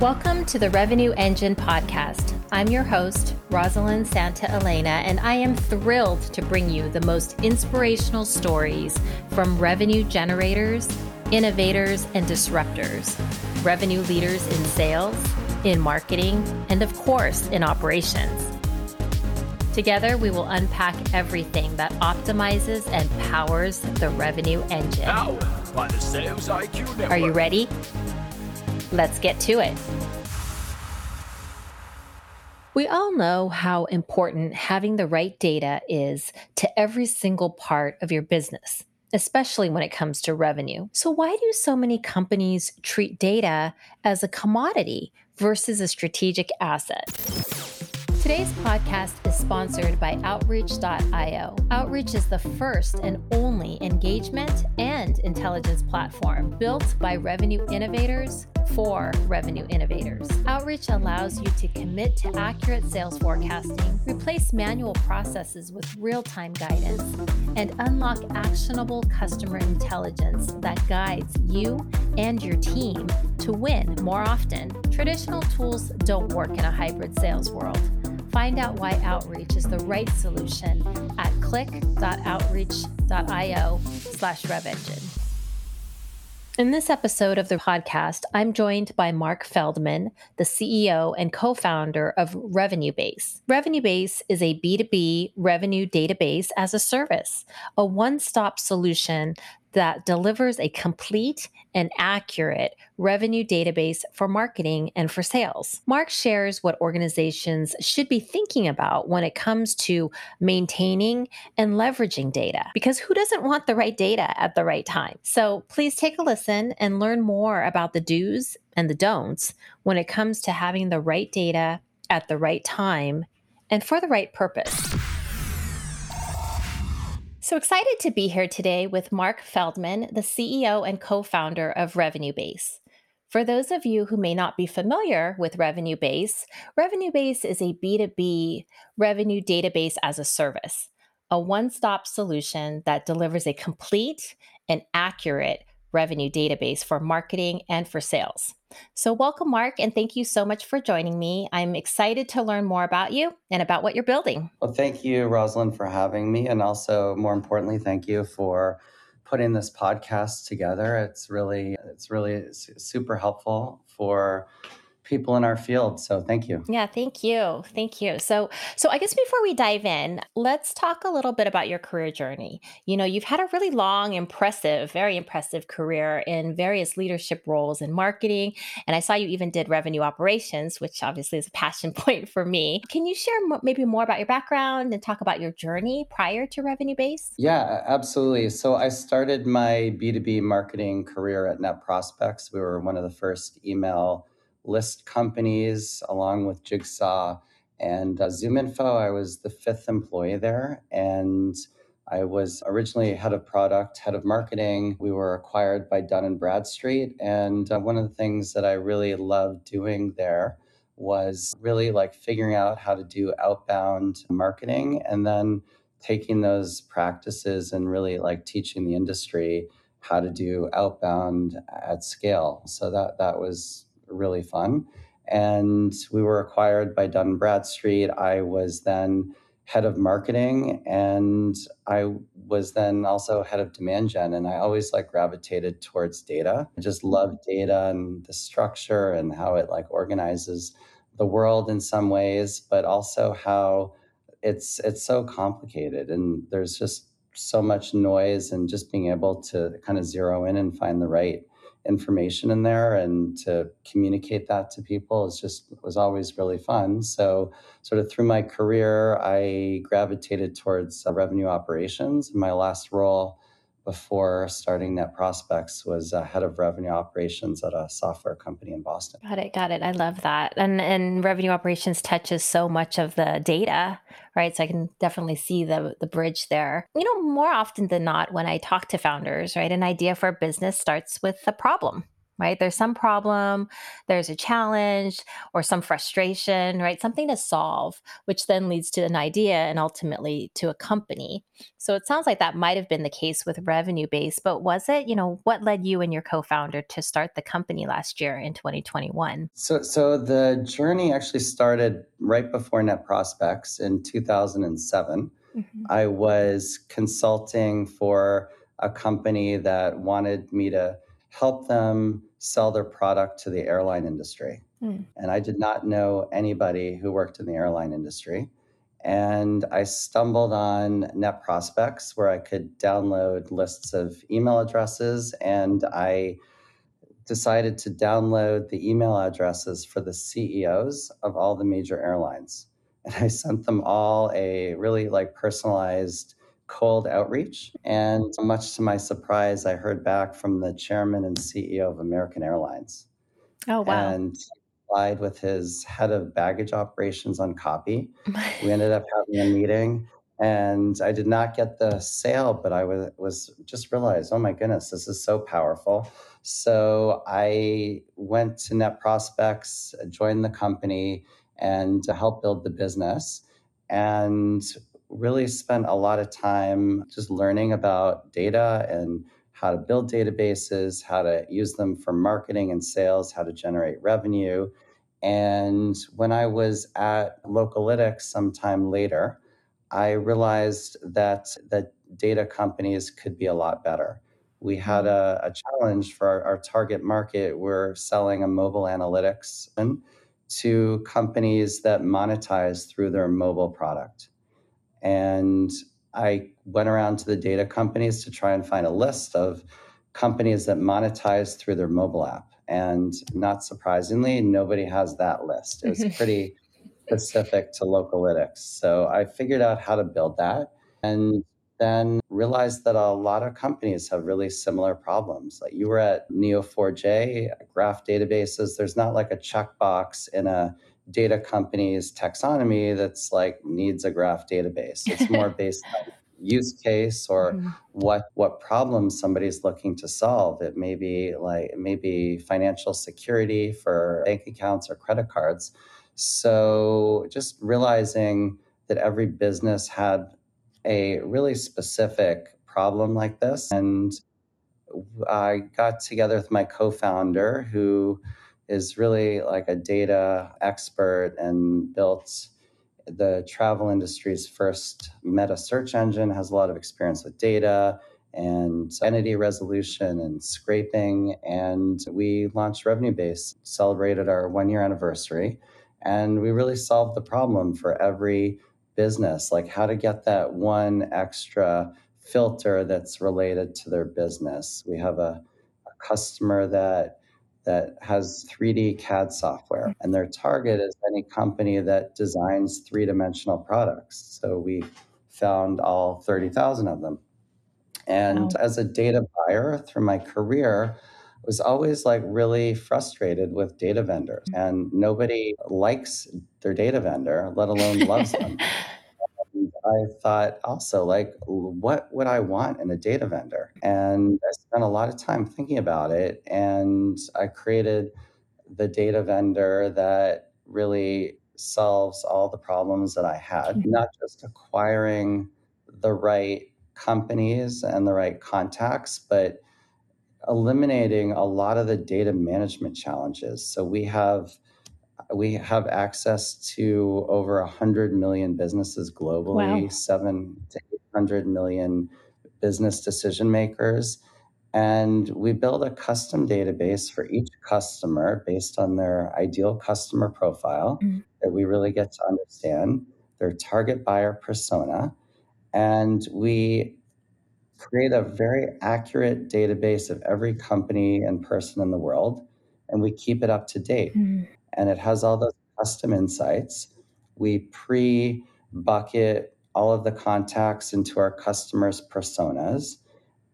Welcome to the Revenue Engine Podcast. I'm your host, Rosalyn Santa Elena, and I am thrilled to bring you the most inspirational stories from revenue generators, innovators, and disruptors, revenue leaders in sales, in marketing, and of course, in operations. Together, we will unpack everything that optimizes and powers the revenue engine. Powered by the Sales IQ Network. Are you ready? Let's get to it. We all know how important having the right data is to every single part of your business, especially when it comes to revenue. So, why do so many companies treat data as a commodity versus a strategic asset? Today's podcast is sponsored by Outreach.io. Outreach is the first and only engagement and intelligence platform built by revenue innovators for revenue innovators. Outreach allows you to commit to accurate sales forecasting, replace manual processes with real time guidance, and unlock actionable customer intelligence that guides you and your team to win more often. Traditional tools don't work in a hybrid sales world. Find out why Outreach is the right solution at click.outreach.io slash RevEngine. In this episode of the podcast, I'm joined by Mark Feldman, the CEO and co founder of Revenue Base. Revenue Base is a B2B revenue database as a service, a one stop solution that delivers a complete and accurate revenue database for marketing and for sales. Mark shares what organizations should be thinking about when it comes to maintaining and leveraging data, because who doesn't want the right data at the right time? So please take a listen and learn more about the do's and the don'ts when it comes to having the right data at the right time and for the right purpose. So excited to be here today with Mark Feldman, the CEO and co founder of Revenue Base. For those of you who may not be familiar with Revenue Base, Revenue Base is a B2B revenue database as a service, a one stop solution that delivers a complete and accurate revenue database for marketing and for sales. So, welcome, Mark, and thank you so much for joining me. I'm excited to learn more about you and about what you're building. Well, thank you, Rosalyn, for having me. And also, more importantly, thank you for putting this podcast together. It's really, it's really super helpful for people in our field. So thank you. Yeah, thank you. Thank you. So so I guess before we dive in, let's talk a little bit about your career journey. You know, you've had a really long, impressive, very impressive career in various leadership roles in marketing, and I saw you even did revenue operations, which obviously is a passion point for me. Can you share maybe more about your background and talk about your journey prior to Revenue Base? Yeah, absolutely. So I started my B2B marketing career at NetProspex. We were one of the first email list companies along with Jigsaw and uh, ZoomInfo. I was the fifth employee there. And I was originally head of product, head of marketing. We were acquired by Dun and Bradstreet. And uh, one of the things that I really loved doing there was really like figuring out how to do outbound marketing and then taking those practices and really like teaching the industry how to do outbound at scale. So that that was really fun. And we were acquired by Dun Bradstreet. I was then head of marketing and I was then also head of demand gen. And I always like gravitated towards data. I just love data and the structure and how it like organizes the world in some ways, but also how it's it's so complicated and there's just so much noise and just being able to kind of zero in and find the right information in there and to communicate that to people is just was always really fun. So sort of through my career i gravitated towards uh, revenue operations. In my last role before starting NetProspex was head of revenue operations at a software company in Boston. Got it, got it. I love that. And and revenue operations touches so much of the data, right? So I can definitely see the the bridge there. You know, more often than not when I talk to founders, right, an idea for a business starts with a problem right? There's some problem, there's a challenge or some frustration, right? Something to solve, which then leads to an idea and ultimately to a company. So it sounds like that might have been the case with Revenue Base, but was it, you know, what led you and your co-founder to start the company last year in 2021? So so the journey actually started right before NetProspex in 2007. Mm-hmm. I was consulting for a company that wanted me to help them sell their product to the airline industry. Mm. And I did not know anybody who worked in the airline industry. And I stumbled on NetProspex where I could download lists of email addresses. And I decided to download the email addresses for the CEOs of all the major airlines. And I sent them all a really like personalized cold outreach. And much to my surprise, I heard back from the chairman and CEO of American Airlines. Oh, wow. And applied with his head of baggage operations on copy. we ended up having a meeting and I did not get the sale, but I was, was just realized, oh my goodness, this is so powerful. So I went to NetProspex, joined the company, and to help build the business. And really spent a lot of time just learning about data and how to build databases, how to use them for marketing and sales, how to generate revenue. And when I was at Localytics sometime later, I realized that that data companies could be a lot better. We had mm-hmm. a, a challenge for our, our, target market. We're selling a mobile analytics to companies that monetize through their mobile product. And I went around to the data companies to try and find a list of companies that monetize through their mobile app. And not surprisingly, nobody has that list. It was pretty specific to Localytics. So I figured out how to build that and then realized that a lot of companies have really similar problems. Like you were at Neo4j, graph databases, there's not like a checkbox in a data company's taxonomy that's like needs a graph database. It's more based on use case or mm-hmm. what what problem somebody's looking to solve. It may be like it may be financial security for bank accounts or credit cards. So just realizing that every business had a really specific problem like this and I got together with my co-founder who is really like a data expert and built the travel industry's first meta search engine, has a lot of experience with data and entity resolution and scraping. And we launched Revenue Base, celebrated our one year anniversary. And we really solved the problem for every business, like how to get that one extra filter that's related to their business. We have a, a customer that that has 3D CAD software, and their target is any company that designs three dimensional products. So we found all 30,000 of them. And wow. as a data buyer through my career, I was always like really frustrated with data vendors, mm. and nobody likes their data vendor, let alone loves them. I thought also, like, what would I want in a data vendor? And I spent a lot of time thinking about it. And I created the data vendor that really solves all the problems that I had, mm-hmm. not just acquiring the right companies and the right contacts, but eliminating a lot of the data management challenges. So we have we have access to over 100 million businesses globally, wow. 7 to 800 million business decision makers. And we build a custom database for each customer based on their ideal customer profile mm-hmm. that we really get to understand their target buyer persona. And we create a very accurate database of every company and person in the world, and we keep it up to date. Mm-hmm and it has all those custom insights. We pre bucket all of the contacts into our customers' personas.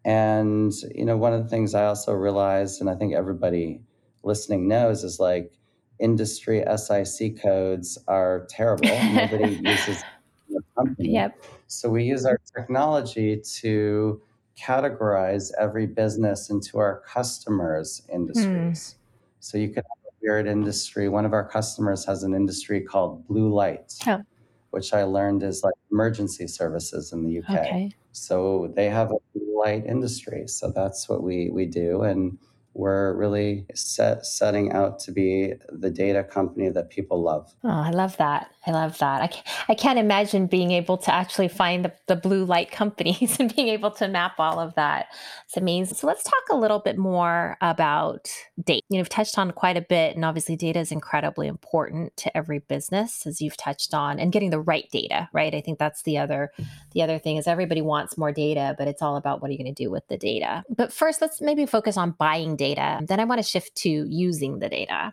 And, you know, one of the things I also realized, and I think everybody listening knows, is like industry SIC codes are terrible. Nobody uses the company. Yep. So we use our technology to categorize every business into our customers' Hmm. industries. So you could a weird industry. One of our customers has an industry called blue light, Oh, which I learned is like emergency services in the UK. okay. So they have a blue light industry. So that's what we we do, and we're really set setting out to be the data company that people love. Oh, I love that. I love that. I can't, I can't imagine being able to actually find the, the blue light companies and being able to map all of that. It's amazing. So let's talk a little bit more about data. You've touched on quite a bit, and obviously data is incredibly important to every business, as you've touched on, and getting the right data, right? I think that's the other the other thing is everybody wants more data, but it's all about what are you going to do with the data. But first, let's maybe focus on buying data. Then I want to shift to using the data.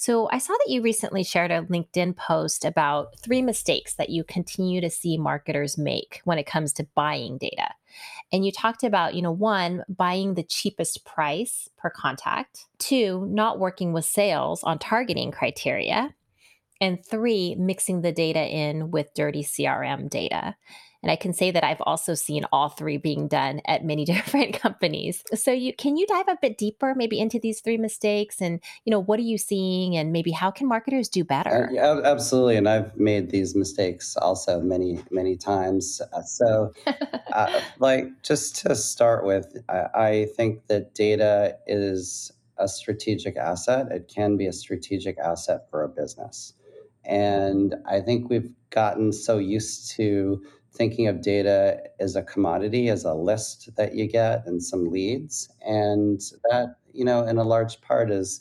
So I saw that you recently shared a LinkedIn post about three mistakes that you continue to see marketers make when it comes to buying data. And you talked about, you know, one, buying the cheapest price per contact, two, not working with sales on targeting criteria, and three, mixing the data in with dirty CRM data. And I can say that I've also seen all three being done at many different companies. So you can you dive a bit deeper maybe into these three mistakes and you know what are you seeing and maybe how can marketers do Uh, better? yeah, absolutely, and I've made these mistakes also many many times. Uh, so, uh, like just to start with, I, I think that data is a strategic asset. It can be a strategic asset for a business, and I think we've gotten so used to thinking of data as a commodity, as a list that you get and some leads, and that you know, in a large part is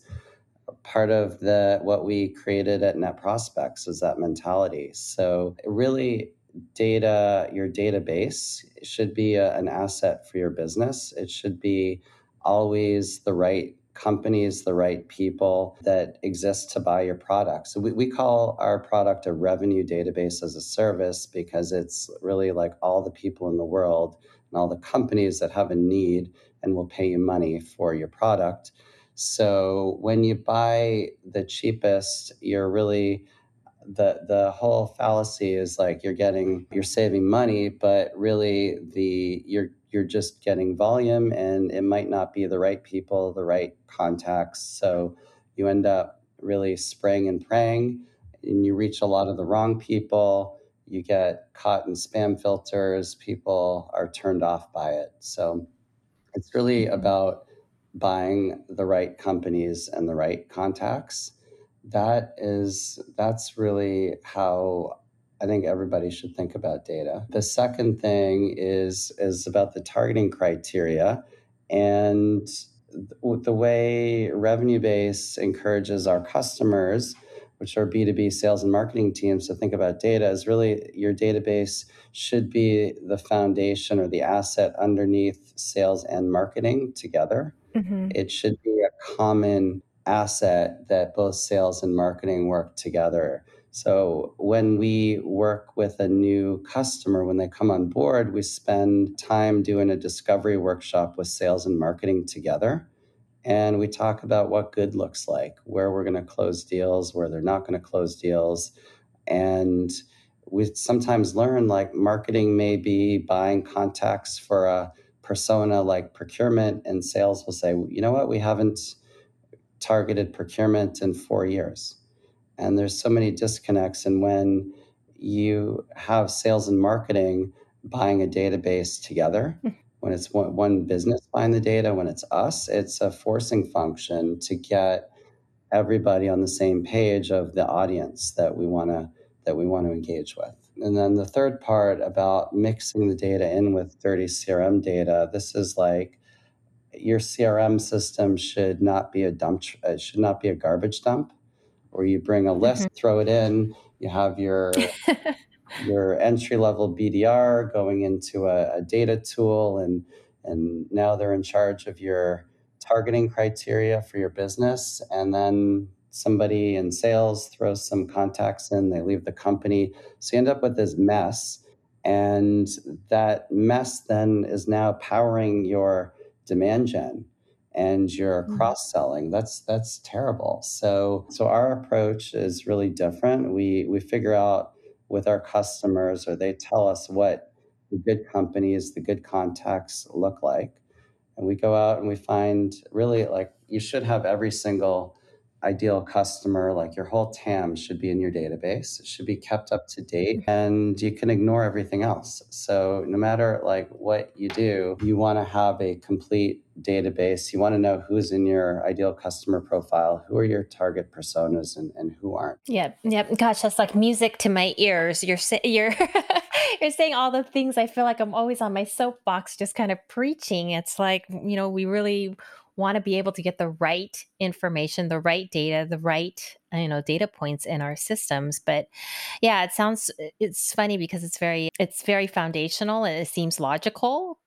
part of the what we created at NetProspex is that mentality. So really data your database should be a, an asset for your business. It should be always the right companies the right people that exist to buy your product. So we, we call our product a revenue database as a service because it's really like all the people in the world and all the companies that have a need and will pay you money for your product. So when you buy the cheapest, you're really the the whole fallacy is like you're getting you're saving money, but really the you're you're just getting volume and it might not be the right people, the right contacts. So you end up really spraying and praying and you reach a lot of the wrong people. You get caught in spam filters, people are turned off by it. So it's really Mhm. about buying the right companies and the right contacts that is that's really how i think everybody should think about data the second thing is is about the targeting criteria and th- the way revenue base encourages our customers which are b2b sales and marketing teams to think about data is really your database should be the foundation or the asset underneath sales and marketing together Mhm. it should be a common asset that both sales and marketing work together. So when we work with a new customer, when they come on board, we spend time doing a discovery workshop with sales and marketing together. And we talk about what good looks like, where we're going to close deals, where they're not going to close deals. And we sometimes learn like marketing may be buying contacts for a persona like procurement and sales will say, you know what, we haven't targeted procurement in four years. And there's so many disconnects. And when you have sales and marketing buying a database together, hmm. when it's one, one business buying the data, when it's us, it's a forcing function to get everybody on the same page of the audience that we want to that we want to engage with. And then the third part about mixing the data in with dirty CRM data, this is like your CRM system should not be a dump tr- it should not be a garbage dump where you bring a list, Mhm. throw it in, you have your your entry level BDR going into a, a data tool and and now they're in charge of your targeting criteria for your business and then somebody in sales throws some contacts in they leave the company so you end up with this mess and that mess then is now powering your demand gen and you're mm. cross selling that's that's terrible. So so our approach is really different. We we figure out with our customers or they tell us what the good companies, the good contacts look like. And we go out and we find really like you should have every single ideal customer, like your whole TAM should be in your database. It should be kept up to date mm-hmm. and you can ignore everything else. So no matter like what you do, you want to have a complete database. You want to know who's in your ideal customer profile, who are your target personas and, and who aren't. Yeah. Yeah. Gosh, that's like music to my ears. You're you're you're saying all the things I feel like I'm always on my soapbox just kind of preaching. It's like, you know, we really want to be able to get the right information, the right data, the right you know data points in our systems. But yeah, it sounds it's funny because it's very it's very foundational and it seems logical.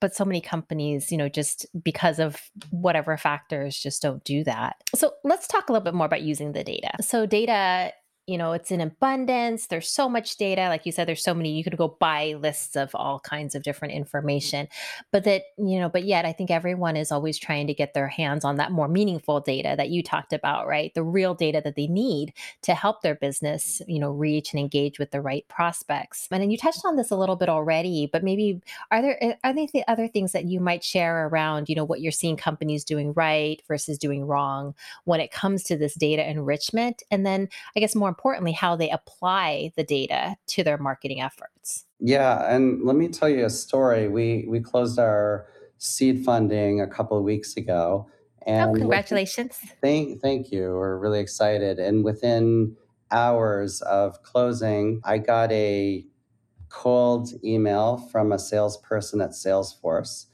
But so many companies, you know, just because of whatever factors, just don't do that. So let's talk a little bit more about using the data. So, data you know it's in abundance there's so much data like you said there's so many you could go buy lists of all kinds of different information but that you know but yet i think everyone is always trying to get their hands on that more meaningful data that you talked about right? The real data that they need to help their business you know reach and engage with the right prospects. And, and you touched on this a little bit already but maybe are there eh, are there the other things that you might share around you know what you're seeing companies doing right versus doing wrong when it comes to this data enrichment? And then i guess more importantly, how they apply the data to their marketing efforts. Yeah, and let me tell you a story. We we closed our seed funding a couple of weeks ago. Oh, and oh, congratulations. thank thank you. We're really excited. And within hours of closing, I got a cold email from a salesperson at Salesforce.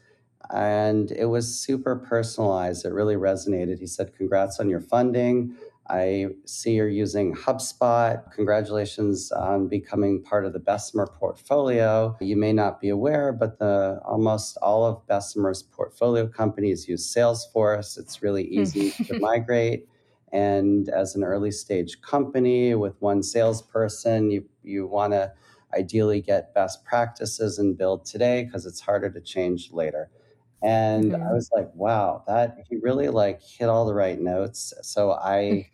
And it was super personalized. It really resonated. He said, Congrats on your funding. I see you're using HubSpot. Congratulations on becoming part of the Bessemer portfolio. You may not be aware, but the almost all of Bessemer's portfolio companies use Salesforce. It's really hmm. easy to migrate. And as an early stage company with one salesperson, you, you want to ideally get best practices and build today because it's harder to change later. And mm-hmm. I was like, wow, that he really like hit all the right notes. So I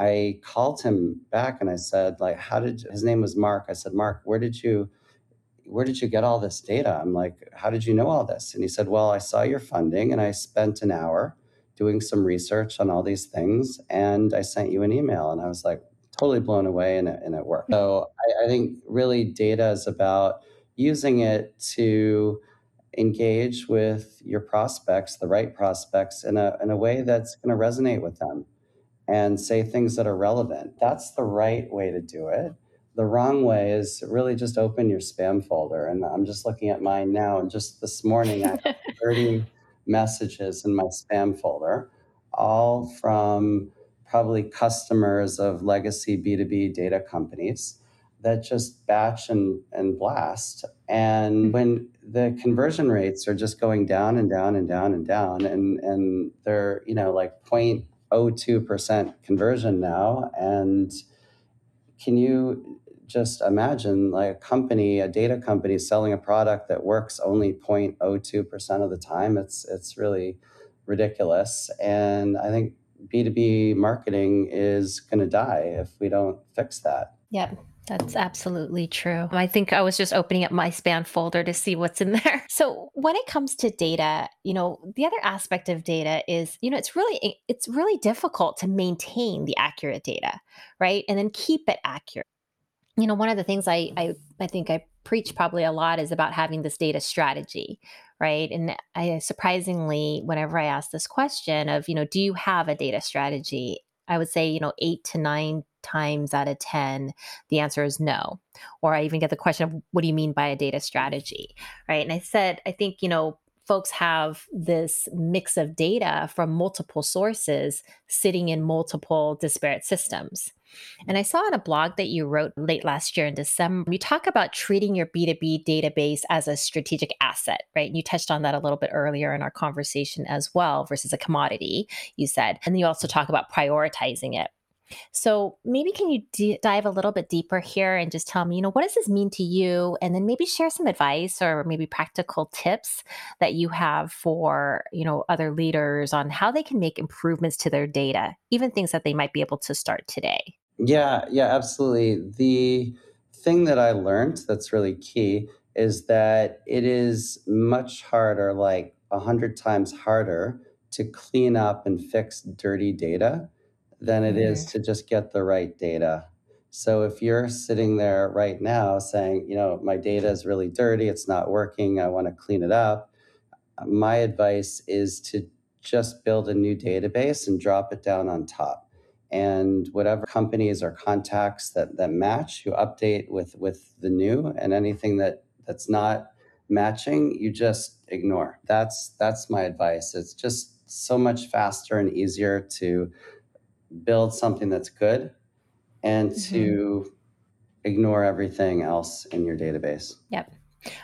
I called him back and I said, like, how did his name was Mark? I said, Mark, where did you where did you get all this data? I'm like, how did you know all this? And he said, Well, I saw your funding and I spent an hour doing some research on all these things and I sent you an email. And I was like, totally blown away and it, and it worked. So I, I think really data is about using it to engage with your prospects, the right prospects, in a, in a way that's going to resonate with them and say things that are relevant. That's the right way to do it. The wrong way is really just open your spam folder. And I'm just looking at mine now. And just this morning, I have 30 messages in my spam folder, all from probably customers of legacy B2B data companies that just batch and, and blast. And hmm. when the conversion rates are just going down and down and down and down, and, and they're, you know, like point 0.02% conversion now. And can you just imagine like a company, a data company selling a product that works only 0.02% of the time? It's, it's really ridiculous. And I think B2B marketing is going to die if we don't fix that. Yep. That's absolutely true. I think I was just opening up my spam folder to see what's in there. So, when it comes to data, you know, the other aspect of data is, you know, it's really eh, it's really difficult to maintain the accurate data, right? And then keep it accurate. You know, one of the things I I, I think I preach probably a lot is about having this data strategy, right? And I surprisingly, whenever I ask this question of, you know, do you have a data strategy? I would say, you know, eight to nine times out of 10, the answer is no. Or I even get the question of, what do you mean by a data strategy? Right. And I said, I think, you know, folks have this mix of data from multiple sources sitting in multiple disparate systems. And I saw in a blog that you wrote late last year in December, you talk about treating your B2B database as a strategic asset, right? And you touched on that a little bit earlier in our conversation as well, versus a commodity, you said. And you also talk about prioritizing it. So maybe can you d- dive a little bit deeper here and just tell me, you know, what does this mean to you? And then maybe share some advice or maybe practical tips that you have for, you know, other leaders on how they can make improvements to their data, even things that they might be able to start today. Yeah, yeah, absolutely. The thing that I learned that's really key is that it is much harder, like a hundred times harder, to clean up and fix dirty data than it is Mm, to just get the right data. So if you're sitting there right now saying, you know, my data is really dirty, it's not working, I want to clean it up, my advice is to just build a new database and drop it down on top. And whatever companies or contacts that, that match, you update with with the new, and anything that that's not matching, you just ignore. That's that's my advice. It's just so much faster and easier to build something that's good and mhm. to ignore everything else in your database. Yep.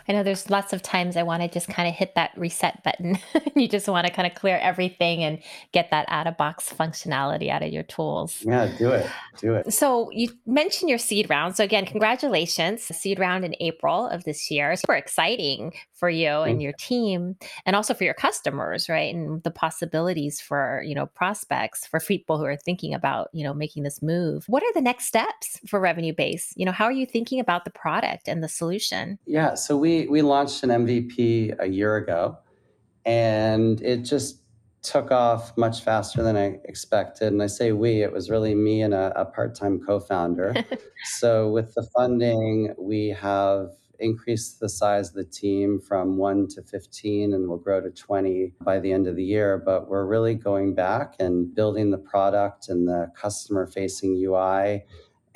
I know there's lots of times I want to just kind of hit that reset button. you just want to kind of clear everything and get that out of box functionality out of your tools. Yeah, do it. Do it. So you mentioned your seed round. So again, congratulations. Seed round in April of this year. Super exciting for you and your team and also for your customers, right? And the possibilities for, you know, prospects for people who are thinking about, you know, making this move. What are the next steps for revenue base? You know, how are you thinking about the product and the solution? Yeah, so we we launched an MVP a year ago, and it just took off much faster than I expected. And I say we, it was really me and a, a part-time co-founder. So with the funding, we have increased the size of the team from one to 15 and we'll grow to 20 by the end of the year. But we're really going back and building the product and the customer facing UI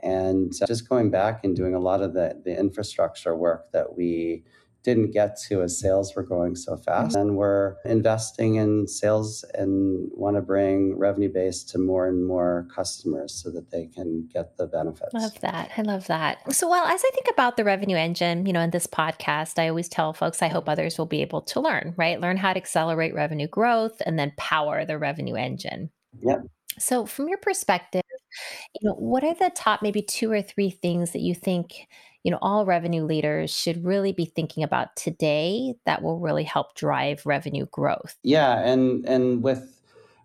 and just going back and doing a lot of the, the infrastructure work that we didn't get to as sales were growing so fast. And we're investing in sales and want to bring revenue base to more and more customers so that they can get the benefits. Love that. I love that. So, well, as I think about the revenue engine, you know, in this podcast, I always tell folks I hope others will be able to learn, right? Learn how to accelerate revenue growth and then power the revenue engine. Yep. So, from your perspective, you know, what are the top maybe two or three things that you think, you know, all revenue leaders should really be thinking about today that will really help drive revenue growth? Yeah, and and with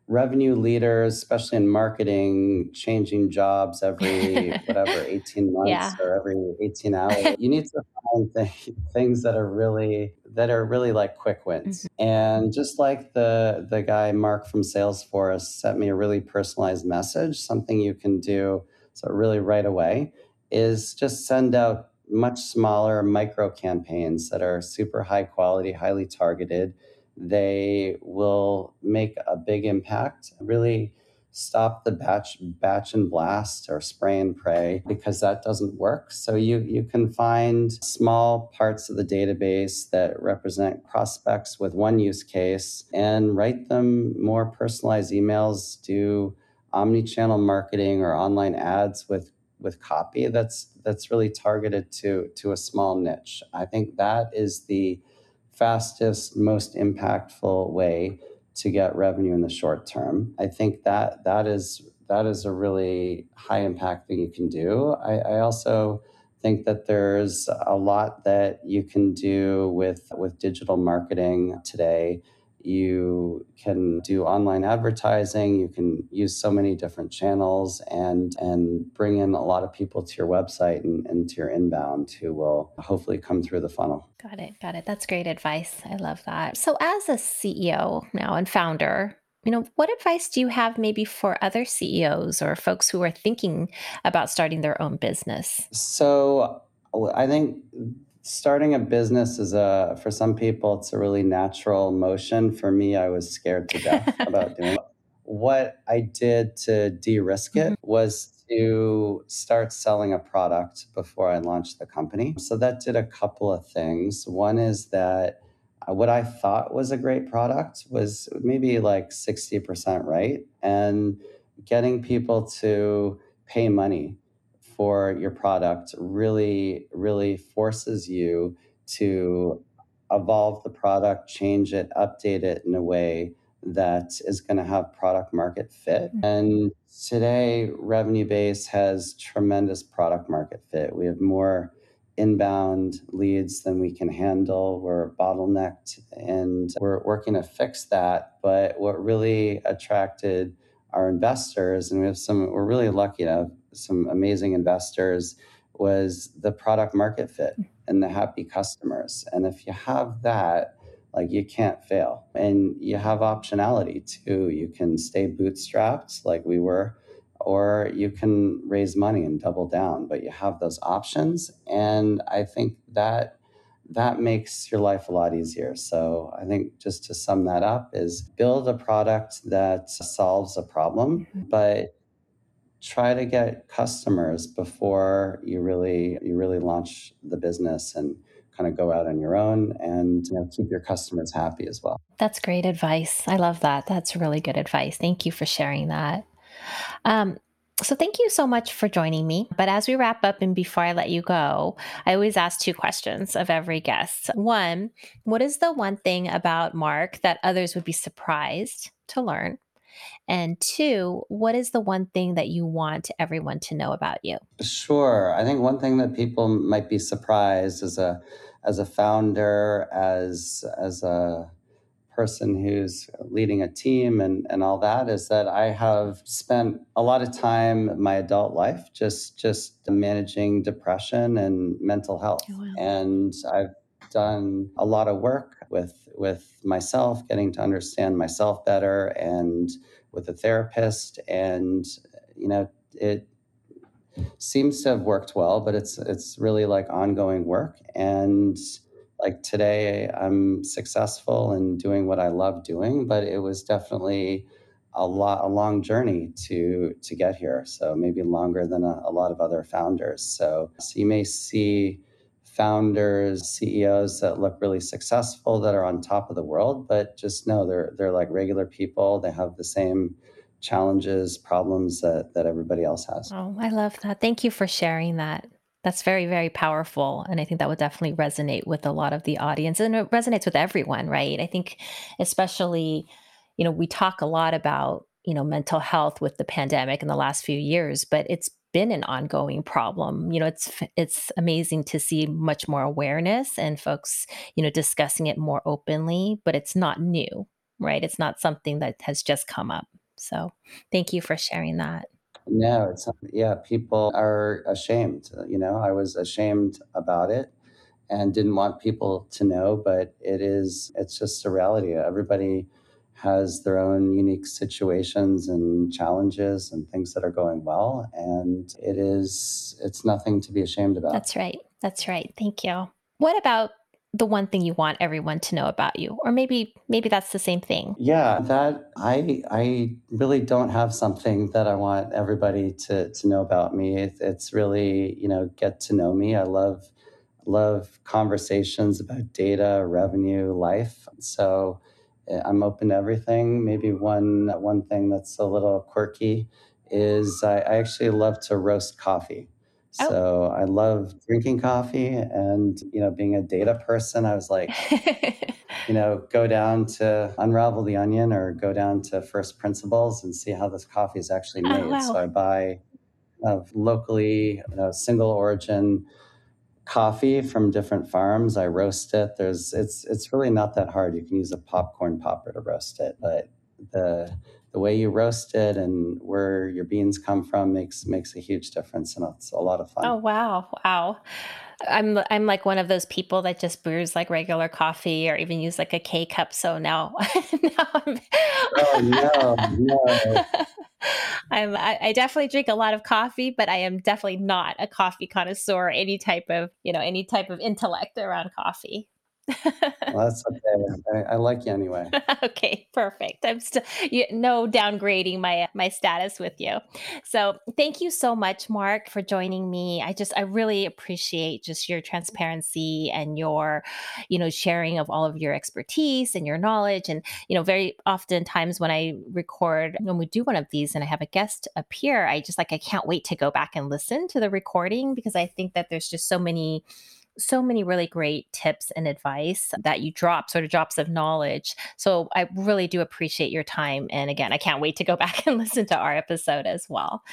revenue leaders, especially in marketing, changing jobs every whatever 18 months yeah. or every 18 hours, you need to find th- things that are really that are really like quick wins. Mm-hmm. And just like the the guy Mark from Salesforce sent me a really personalized message, something you can do so really right away is just send out much smaller micro campaigns that are super high quality, highly targeted they will make a big impact. Really stop the batch batch and blast or spray and pray because that doesn't work. So you you can find small parts of the database that represent prospects with one use case and write them more personalized emails, do omni-channel marketing or online ads with with copy that's that's really targeted to to a small niche. I think that is the fastest, most impactful way to get revenue in the short term. I think that that is that is a really high impact thing you can do. I, I also think that there's a lot that you can do with with digital marketing today you can do online advertising you can use so many different channels and and bring in a lot of people to your website and, and to your inbound who will hopefully come through the funnel Got it. Got it. That's great advice. I love that. So, as a CEO now and founder, you know, what advice do you have maybe for other CEOs or folks who are thinking about starting their own business? So I think starting a business is a for some people it's a really natural motion. For me, I was scared to death about doing it. What I did to de-risk it was to start selling a product before I launched the company. So that did a couple of things. One is that uh, what I thought was a great product was maybe like 60% right. And getting people to pay money for your product really, really forces you to evolve the product, change it, update it in a way that is going to have product market fit. Mm-hmm. And today, Revenue Base has tremendous product market fit. We have more inbound leads than we can handle. We're bottlenecked and we're working to fix that. But what really attracted our investors, and we have some, we're really lucky to have some amazing investors, was the product market fit. and the happy customers. And if you have that, like you can't fail. And you have optionality too. You can stay bootstrapped like we were, or you can raise money and double down, but you have those options. And I think that that makes your life a lot easier. So I think just to sum that up is build a product that solves a problem, mm-hmm. but try to get customers before you really you really launch the business and kind of go out on your own and you know, keep your customers happy as well. That's great advice. I love that. That's really good advice. Thank you for sharing that. Um, so, thank you so much for joining me. But as we wrap up and before I let you go, I always ask two questions of every guest. One, what is the one thing about Mark that others would be surprised to learn? And two, what is the one thing that you want everyone to know about you? Sure. I think one thing that people might be surprised as a as a founder, as as a person who's leading a team and, and all that is that I have spent a lot of time my adult life just just managing depression and mental health. Oh, wow. And I've done a lot of work with with myself, getting to understand myself better and with a therapist and you know it seems to have worked well, but it's it's really like ongoing work and like today I'm successful and doing what I love doing, but it was definitely a lot a long journey to to get here. So maybe longer than a, a lot of other founders. So, so you may see founders, CEOs that look really successful that are on top of the world, but just know they're they're like regular people. They have the same challenges, problems that that everybody else has. Oh, I love that. Thank you for sharing that. That's very, very powerful. And I think that would definitely resonate with a lot of the audience and it resonates with everyone, right? I think, especially, you know, we talk a lot about, you know, mental health with the pandemic in the last few years, but it's been an ongoing problem. You know, it's it's amazing to see much more awareness and folks, you know, discussing it more openly, but it's not new, right? It's not something that has just come up. So, thank you for sharing that. No, it's yeah, people are ashamed. Uh, you know, I was ashamed about it and didn't want people to know, but it is it's just a reality. Everybody has their own unique situations and challenges and things that are going well and it is it's nothing to be ashamed about. That's right. That's right. Thank you. What about the one thing you want everyone to know about you or maybe maybe that's the same thing yeah that i i really don't have something that i want everybody to to know about me it, it's really you know get to know me i love love conversations about data revenue life so i'm open to everything maybe one one thing that's a little quirky is I, I actually love to roast coffee Oh. So I love drinking coffee and, you know, being a data person, I was like, you know, go down to unravel the onion or go down to first principles and see how this coffee is actually oh, made. Oh, wow. So I buy uh, locally, you know, single origin coffee from different farms. I roast it. There's it's it's really not that hard. You can use a popcorn popper to roast it, but the the way you roast it and where your beans come from makes makes a huge difference and it's a lot of fun. Oh wow. Wow. I'm I'm like one of those people that just brews like regular coffee or even use like a K cup. So now, now I'm Oh no, no. I'm I, I, definitely drink a lot of coffee, but I am definitely not a coffee connoisseur, any type of, you know, any type of intellect around coffee well, that's okay. I, I, like you anyway. okay, perfect. I'm still you, no downgrading my my status with you. So thank you so much, Mark, for joining me. I just I really appreciate just your transparency and your, you know, sharing of all of your expertise and your knowledge. And you know, very often times when I record when we do one of these and I have a guest appear, I just like I can't wait to go back and listen to the recording because I think that there's just so many so many really great tips and advice that you drop, sort of drops of knowledge. So I really do appreciate your time. And again, I can't wait to go back and listen to our episode as well.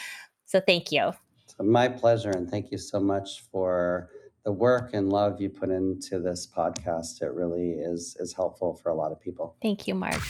So thank you. My pleasure. And thank you so much for the work and love you put into this podcast. It really is is helpful for a lot of people. Thank you, Mark.